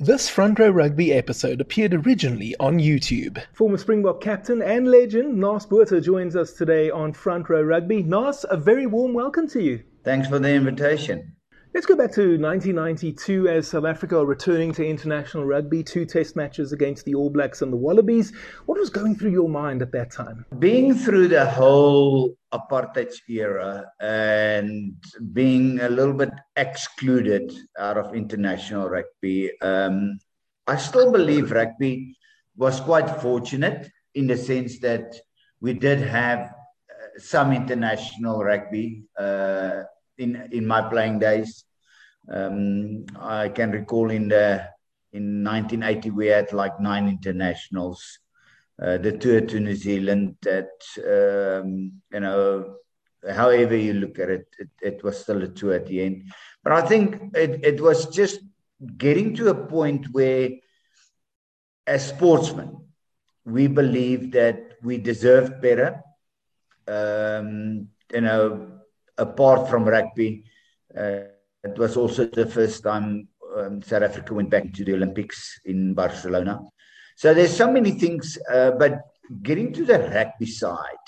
This Front Row Rugby episode appeared originally on YouTube. Former Springbok captain and legend Naas Botha joins us today on Front Row Rugby. Naas, a very warm welcome to you. Thanks for the invitation. Let's go back to 1992 as South Africa are returning to international rugby, two test matches against the All Blacks and the Wallabies. What was going through your mind at that time? Being through the whole apartheid era and being a little bit excluded out of international rugby, um, I still believe rugby was quite fortunate in the sense that we did have uh, some international rugby uh, in in my playing days. Um, I can recall in the in 1980 we had like nine internationals. Uh, the tour to New Zealand that um, you know however you look at it, it, it was still a tour at the end. But I think it, it was just getting to a point where as sportsmen we believe that we deserved better. Um, you know, apart from rugby, uh, it was also the first time um, South Africa went back to the Olympics in Barcelona. So there's so many things, uh, but getting to the rugby side,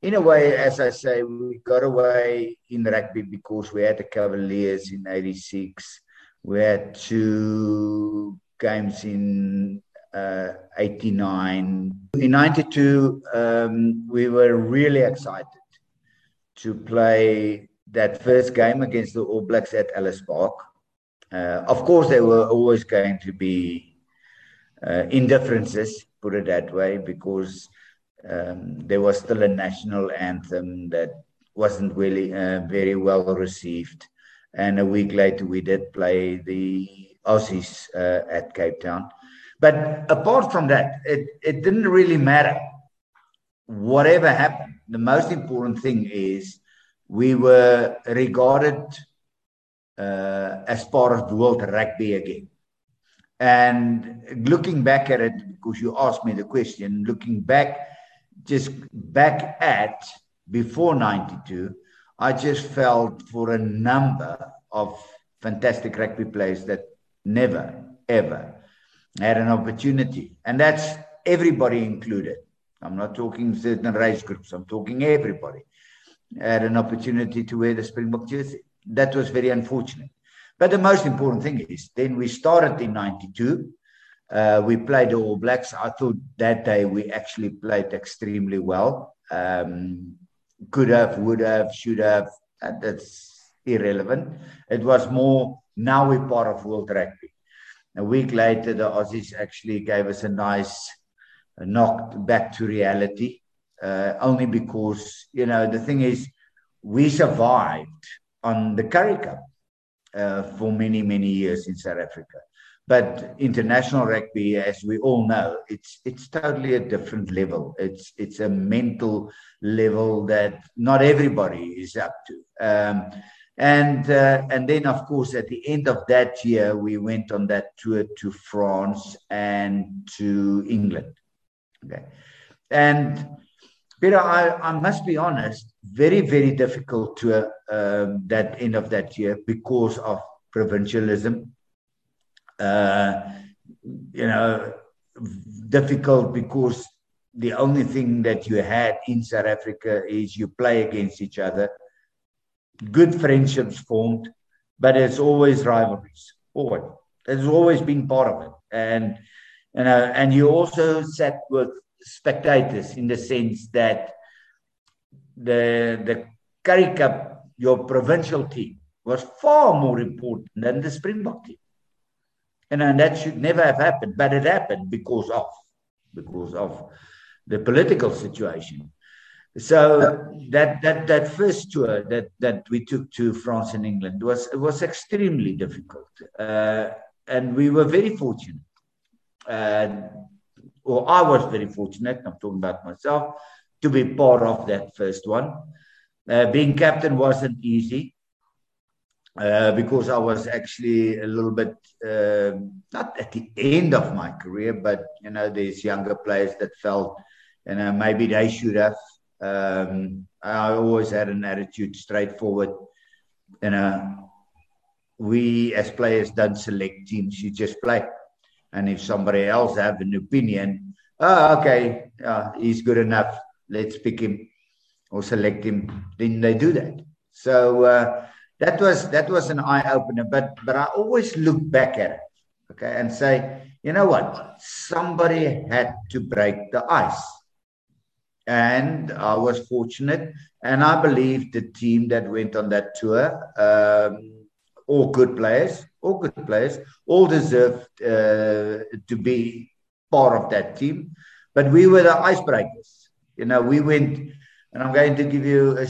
in a way, as I say, we got away in rugby because we had the Cavaliers in '86. We had two games in uh, 89. In 92, um, we were really excited to play that first game against the All Blacks at Ellis Park. Uh, of course, there were always going to be uh, indifferences, put it that way, because um, there was still a national anthem that wasn't really uh, very well received. And a week later, we did play the Aussies uh, at Cape Town. But apart from that, it, it didn't really matter. Whatever happened, the most important thing is we were regarded uh, as part of the world rugby again. And looking back at it, because you asked me the question, looking back, just back at before 92, I just felt for a number of fantastic rugby players that never, ever had an opportunity. And that's everybody included. I'm not talking certain race groups, I'm talking everybody had an opportunity to wear the Springbok jersey. That was very unfortunate. But the most important thing is then we started in 92. Uh, we played the All Blacks. I thought that day we actually played extremely well. Um, could have, would have, should have. That's irrelevant. It was more now we're part of World Rugby. A week later, the Aussies actually gave us a nice knock back to reality uh, only because, you know, the thing is, we survived on the Currie Cup uh, for many, many years in South Africa. But international rugby, as we all know, it's it's totally a different level. It's it's a mental level that not everybody is up to. Um, and uh, and then of course at the end of that year we went on that tour to France and to England. Okay, and Peter, I, I must be honest, very, very difficult to uh, um, that end of that year because of provincialism. Uh, you know, difficult because the only thing that you had in South Africa is you play against each other. Good friendships formed, but it's always rivalries. Always. It's always been part of it. And you know, and you also sat with spectators in the sense that the the Currie Cup, your provincial team, was far more important than the Springbok team. And, and that should never have happened, but it happened because of because of the political situation. So that that that first tour that that we took to France and England was was extremely difficult, uh, and we were very fortunate. Uh, or I was very fortunate, I'm talking about myself, to be part of that first one. Uh, being captain wasn't easy uh, because I was actually a little bit uh, not at the end of my career, but you know, there's younger players that felt, you know, maybe they should have. Um, I always had an attitude straightforward, you know, we as players don't select teams; you just play. And if somebody else have an opinion, oh, okay, uh, he's good enough. Let's pick him or select him. Then they do that. So uh, that was that was an eye opener. But but I always look back at it, okay, and say, you know what? Somebody had to break the ice. And I was fortunate, and I believe the team that went on that tour, um, all good players, all good players, all deserved uh, to be part of that team. But we were the icebreakers. You know, we went, and I'm going to give you a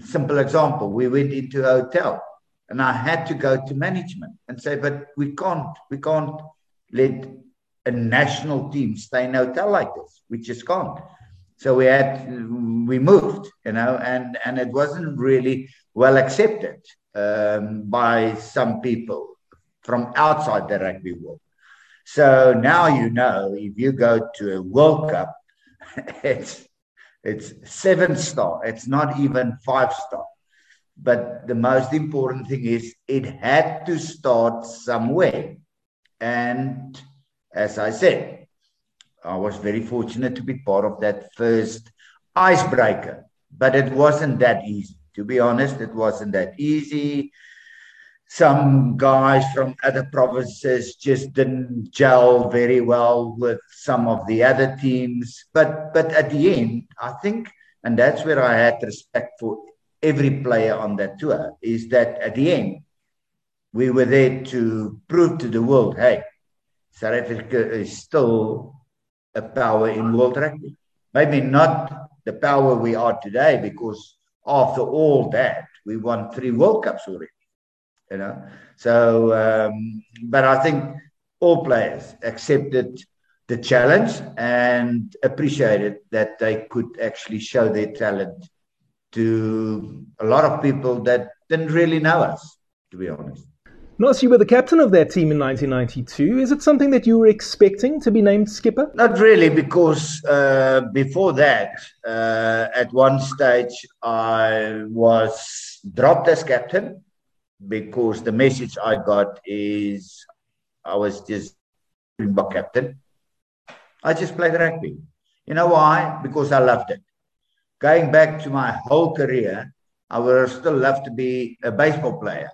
simple example. We went into a hotel, and I had to go to management and say, "But we can't, we can't let a national team stay in a hotel like this. We just can't." So we had, we moved, you know, and and it wasn't really well accepted um, by some people from outside the rugby world. So now you know if you go to a World Cup, it's it's seven star. It's not even five star. But the most important thing is it had to start somewhere. And as I said, I was very fortunate to be part of that first icebreaker. But it wasn't that easy. To be honest, it wasn't that easy some guys from other provinces just didn't gel very well with some of the other teams. But but at the end, I think, and that's where I had respect for every player on that tour, is that at the end, we were there to prove to the world, hey, South Africa is still a power in world rugby. Maybe not the power we are today, because after all that, we won three World Cups already you know. So, um, but I think all players accepted the challenge and appreciated that they could actually show their talent to a lot of people that didn't really know us, to be honest. Naas, you were the captain of that team in 1992. Is it something that you were expecting to be named skipper? Not really, because uh, before that, uh, at one stage, I was dropped as captain because the message I got is I was just Springbok captain. I just played rugby. You know why? Because I loved it. Going back to my whole career, I would still love to be a baseball player.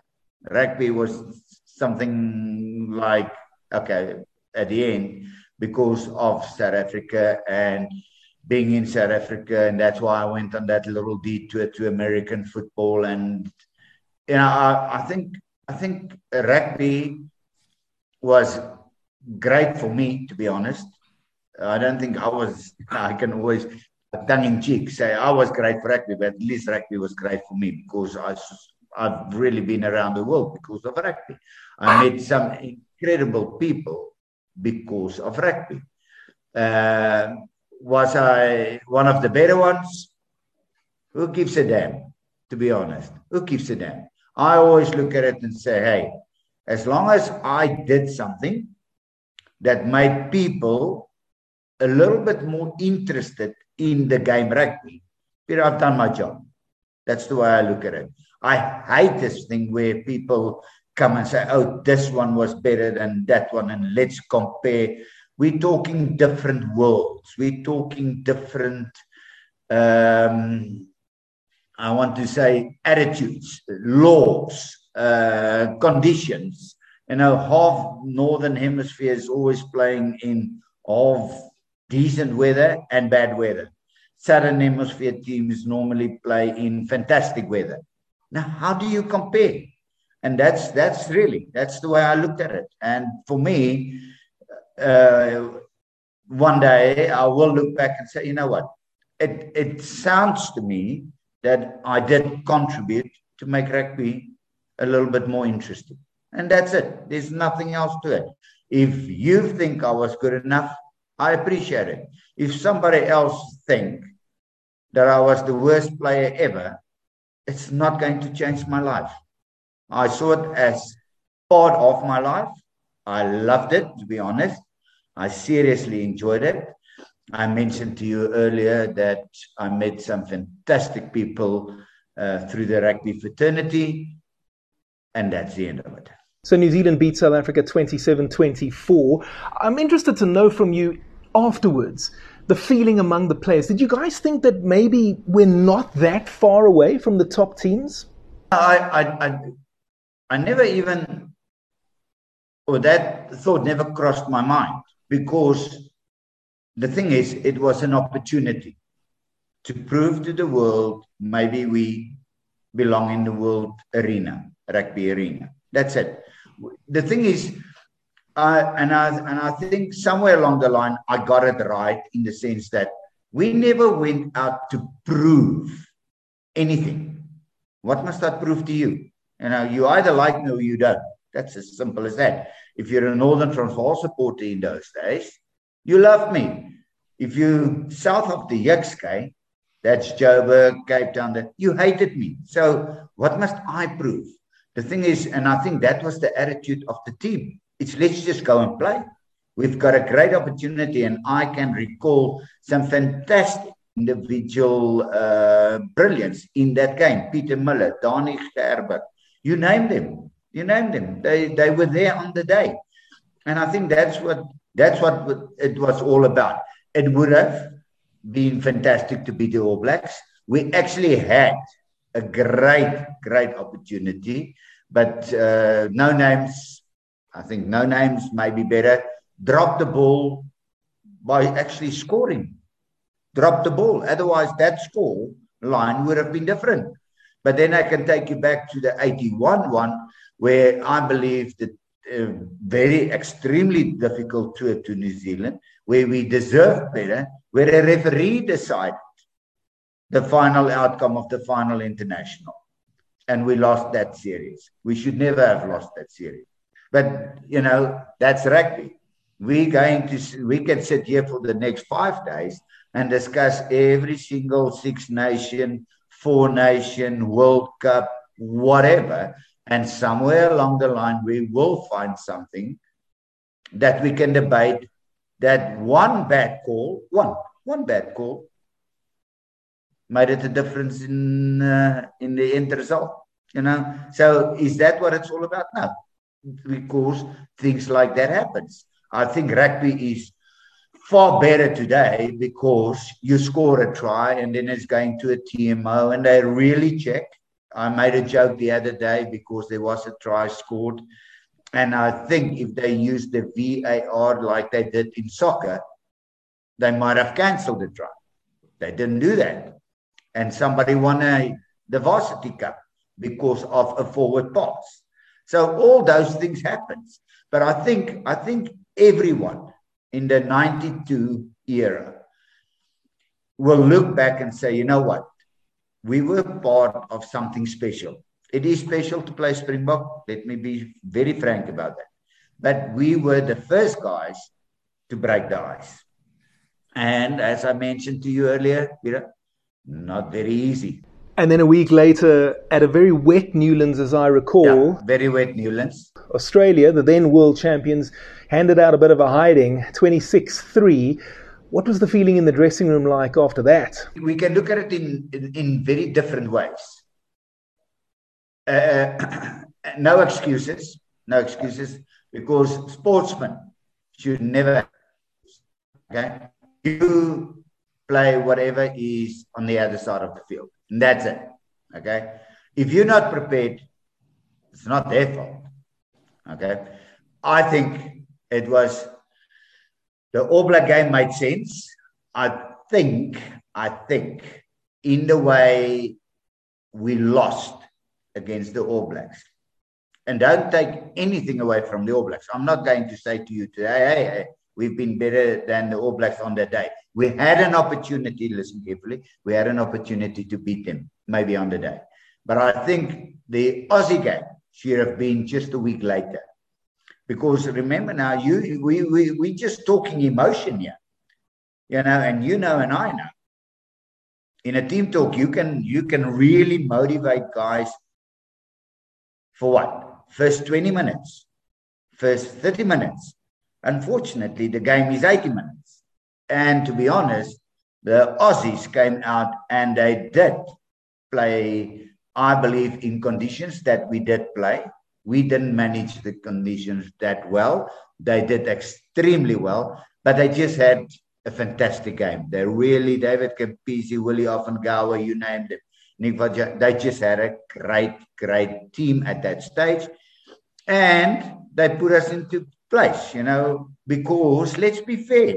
Rugby was something like, okay, at the end, because of South Africa and being in South Africa. And that's why I went on that little detour to American football and you know, I, I think I think rugby was great for me, to be honest. I don't think I was. I can always tongue in cheek say I was great for rugby, but at least rugby was great for me because I, I've really been around the world because of rugby. I met some incredible people because of rugby. Uh, was I one of the better ones? Who gives a damn? To be honest, who gives a damn? I always look at it and say, hey, as long as I did something that made people a little bit more interested in the game rugby, Peter, I've done my job. That's the way I look at it. I hate this thing where people come and say, oh, this one was better than that one, and let's compare. We're talking different worlds. We're talking different um, I want to say attitudes, laws, uh, conditions. You know, half northern hemisphere is always playing in half decent weather and bad weather. Southern hemisphere teams normally play in fantastic weather. Now, how do you compare? And that's that's really that's the way I looked at it. And for me, uh, one day I will look back and say, you know what? It it sounds to me that I did contribute to make rugby a little bit more interesting. And that's it. There's nothing else to it. If you think I was good enough, I appreciate it. If somebody else think that I was the worst player ever, it's not going to change my life. I saw it as part of my life. I loved it, to be honest. I seriously enjoyed it. I mentioned to you earlier that I met some fantastic people uh, through the rugby fraternity. And that's the end of it. So New Zealand beat South Africa 27 24. I'm interested to know from you afterwards the feeling among the players. Did you guys think that maybe we're not that far away from the top teams? I, I, I, I never even, or that thought never crossed my mind because the thing is, it was an opportunity to prove to the world maybe we belong in the world arena, rugby arena. That's it. The thing is, uh, and I and I think somewhere along the line I got it right in the sense that we never went out to prove anything. What must I prove to you? You know, you either like me or you don't. That's as simple as that. If you're a Northern Transvaal supporter in those days, you love me. If you south of the Jukskei, that's Joburg, Cape Town, you hated me. So what must I prove? The thing is, and I think that was the attitude of the team. It's let's just go and play. We've got a great opportunity, and I can recall some fantastic individual uh, brilliance in that game. Peter Miller, Donny Gerber, you name them. You name them. They they were there on the day, and I think that's what that's what it was all about. It would have been fantastic to beat the All Blacks. We actually had a great, great opportunity, but uh, no names. I think no names may be better. Drop the ball by actually scoring. Drop the ball. Otherwise, that score line would have been different. But then I can take you back to the 81 one, where I believe that very extremely difficult tour to New Zealand, where we deserved better, where a referee decided the final outcome of the final international. And we lost that series. We should never have lost that series. But, you know, that's rugby. We're going to, we can sit here for the next five days and discuss every single Six Nation, Four Nation, World Cup, whatever. And somewhere along the line, we will find something that we can debate that one bad call, one, one bad call, made it a difference in uh, in the end result. You know, so is that what it's all about now? Because things like that happens. I think rugby is far better today because you score a try and then it's going to a TMO and they really check I made a joke the other day because there was a try scored. And I think if they used the VAR like they did in soccer, they might have cancelled the try. They didn't do that. And somebody won a, the varsity cup because of a forward pass. So all those things happen. But I think I think everyone in the 92 era will look back and say, you know what? We were part of something special. It is special to play Springbok. Let me be very frank about that. But we were the first guys to break the ice. And as I mentioned to you earlier, you know, not very easy. And then a week later, at a very wet Newlands, as I recall. Yeah, very wet Newlands. Australia, the then world champions, handed out a bit of a hiding, 26 3. What was the feeling in the dressing room like after that? We can look at it in, in, in very different ways. Uh, no excuses, no excuses, because sportsmen should never. Okay, you play whatever is on the other side of the field, and that's it. Okay, if you're not prepared, it's not their fault. Okay, I think it was the All Black game made sense. I think, I think, in the way we lost against the All Blacks. And don't take anything away from the All Blacks. I'm not going to say to you today, hey, hey, we've been better than the All Blacks on that day. We had an opportunity, listen carefully, we had an opportunity to beat them, maybe on the day. But I think the Aussie game should have been just a week later. Because remember now, you we we we just talking emotion here, you know, and you know, and I know. In a team talk, you can you can really motivate guys for what? First 20 minutes, first 30 minutes. Unfortunately, the game is 80 minutes. And to be honest, the Aussies came out and they did play, I believe, in conditions that we did play We didn't manage the conditions that well. They did extremely well, but they just had a fantastic game. They really, David Campese, Willie Ofahengaue, you named it. Nick they just had a great, great team at that stage. And they put us into place, you know, because let's be fair,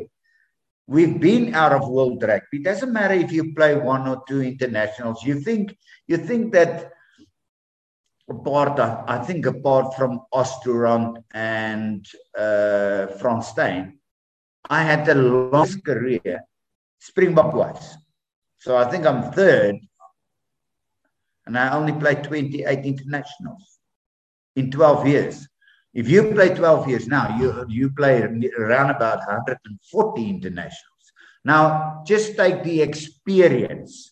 we've been out of world rugby. It doesn't matter if you play one or two internationals. You think you think that apart, I think apart from Os du Randt and uh, Frans Steyn, I had the longest career Springbok wise. So I think I'm third, and I only played 28 internationals in 12 years. If you play 12 years now, you, you play around about 140 internationals. Now, just take the experience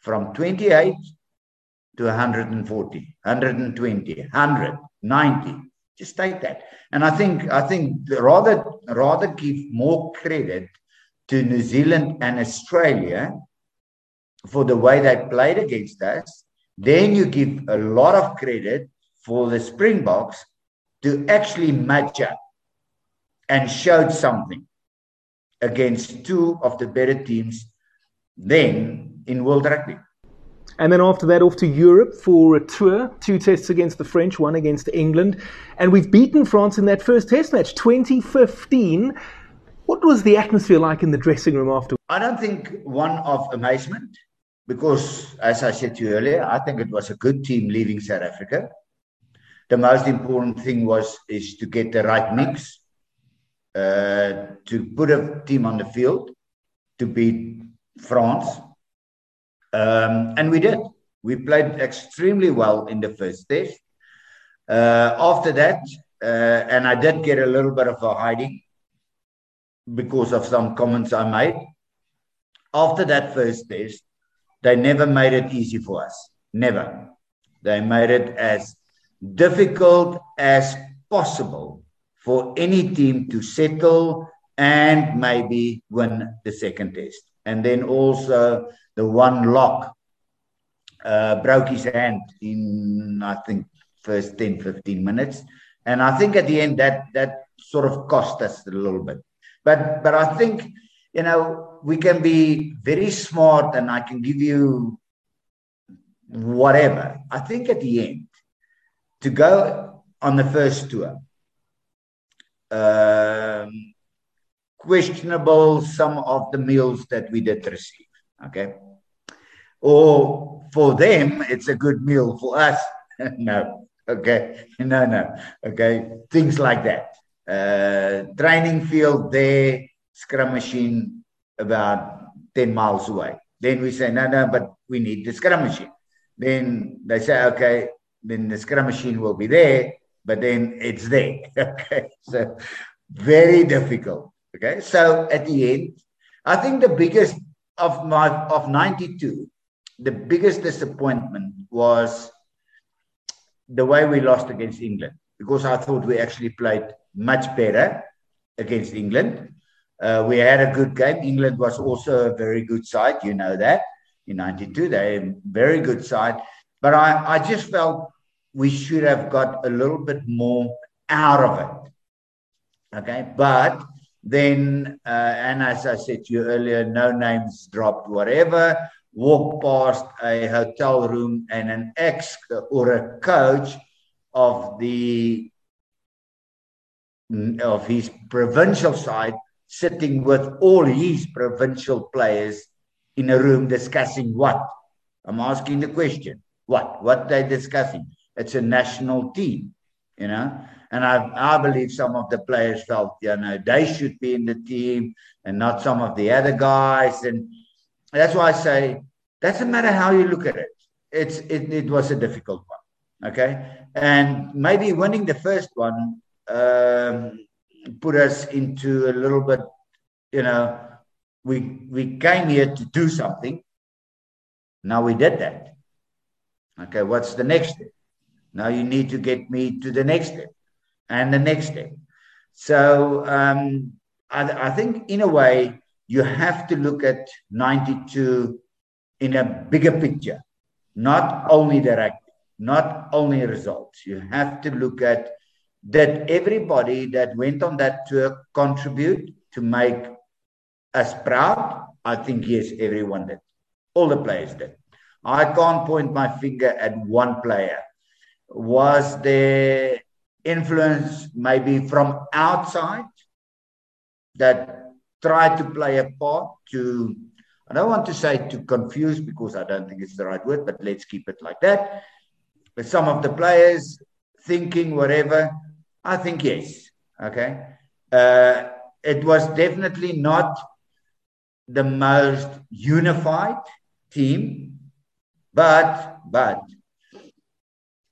from 28 to 140, 120, 100, 90. Just take that. And I think I think rather rather give more credit to New Zealand and Australia for the way they played against us. Then you give a lot of credit for the Springboks to actually match up and showed something against two of the better teams then in World Rugby. And then after that, off to Europe for a tour. Two tests against the French, one against England. And we've beaten France in that first test match, 2015. What was the atmosphere like in the dressing room after? I don't think one of amazement, because as I said to you earlier, I think it was a good team leaving South Africa the most important thing was is to get the right mix uh, to put a team on the field to beat France, um, and we did. We played extremely well in the first test. Uh, after that, uh, and I did get a little bit of a hiding because of some comments I made. After that first test, they never made it easy for us. Never. They made it as difficult as possible for any team to settle and maybe win the second test. And then also the one lock uh, broke his hand in, I think, first 10, 15 minutes. And I think at the end that that sort of cost us a little bit. But but I think, you know, we can be very smart and I can give you whatever. I think at the end, to go on the first tour. Um, questionable some of the meals that we did receive. Okay. Or for them, it's a good meal. For us, no. Okay. No, no. Okay. Things like that. Uh, training field there, scrum machine about 10 miles away. Then we say, no, no, but we need the scrum machine. Then they say, okay, then the scrum machine will be there, but then it's there. okay. So very difficult. Okay. So at the end, I think the biggest of my of 92, the biggest disappointment was the way we lost against England because I thought we actually played much better against England. Uh, we had a good game. England was also a very good side. You know that in 92, they're a very good side. But I, I just felt we should have got a little bit more out of it. Okay. But then, uh, and as I said to you earlier, no names dropped, whatever. Walk past a hotel room and an ex or a coach of the of his provincial side sitting with all his provincial players in a room discussing what? I'm asking the question. What? What they discussing? It's a national team, you know. And I, I believe some of the players felt, you know, they should be in the team and not some of the other guys. And that's why I say, doesn't matter how you look at it. It's it, it was a difficult one, okay. And maybe winning the first one um, put us into a little bit, you know, we we came here to do something. Now we did that. Okay, what's the next step? Now you need to get me to the next step and the next step. So um, I, I think, in a way, you have to look at 92 in a bigger picture, not only rugby. not only results. You have to look at did everybody that went on that tour contribute to make us proud? I think yes, everyone did. All the players did. I can't point my finger at one player. Was there influence maybe from outside that tried to play a part to I don't want to say to confuse because I don't think it's the right word, but let's keep it like that. But some of the players thinking whatever, I think yes. Okay. Uh, it was definitely not the most unified team, but but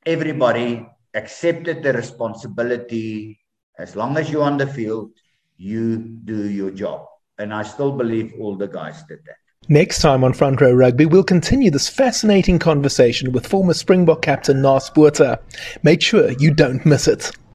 everybody accepted the responsibility. As long as you're on the field, you do your job. And I still believe all the guys did that. Next time on Front Row Rugby, we'll continue this fascinating conversation with former Springbok captain Naas Botha. Make sure you don't miss it.